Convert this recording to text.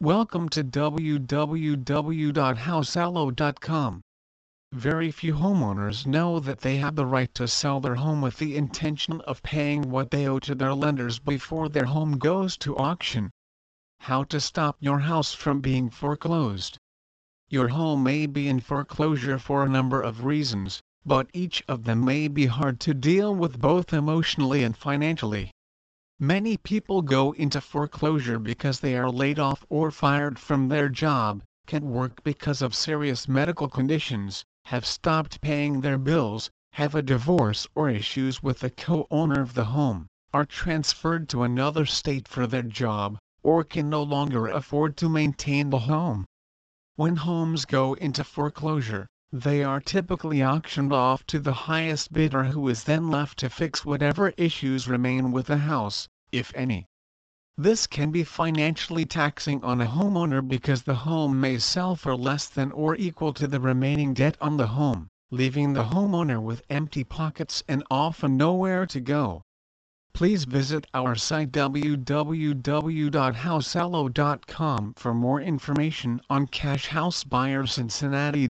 Welcome to www.houselo.com. Very few homeowners know that they have the right to sell their home with the intention of paying what they owe to their lenders before their home goes to auction. How to stop your house from being foreclosed. Your home may be in foreclosure for a number of reasons, but each of them may be hard to deal with both emotionally and financially. Many people go into foreclosure because they are laid off or fired from their job, can't work because of serious medical conditions, have stopped paying their bills, have a divorce or issues with the co-owner of the home, are transferred to another state for their job, or can no longer afford to maintain the home. When homes go into foreclosure, they are typically auctioned off to the highest bidder who is then left to fix whatever issues remain with the house, if any. This can be financially taxing on a homeowner because the home may sell for less than or equal to the remaining debt on the home, leaving the homeowner with empty pockets and often nowhere to go. Please visit our site www.houselo.com for more information on Cash House Buyer Cincinnati.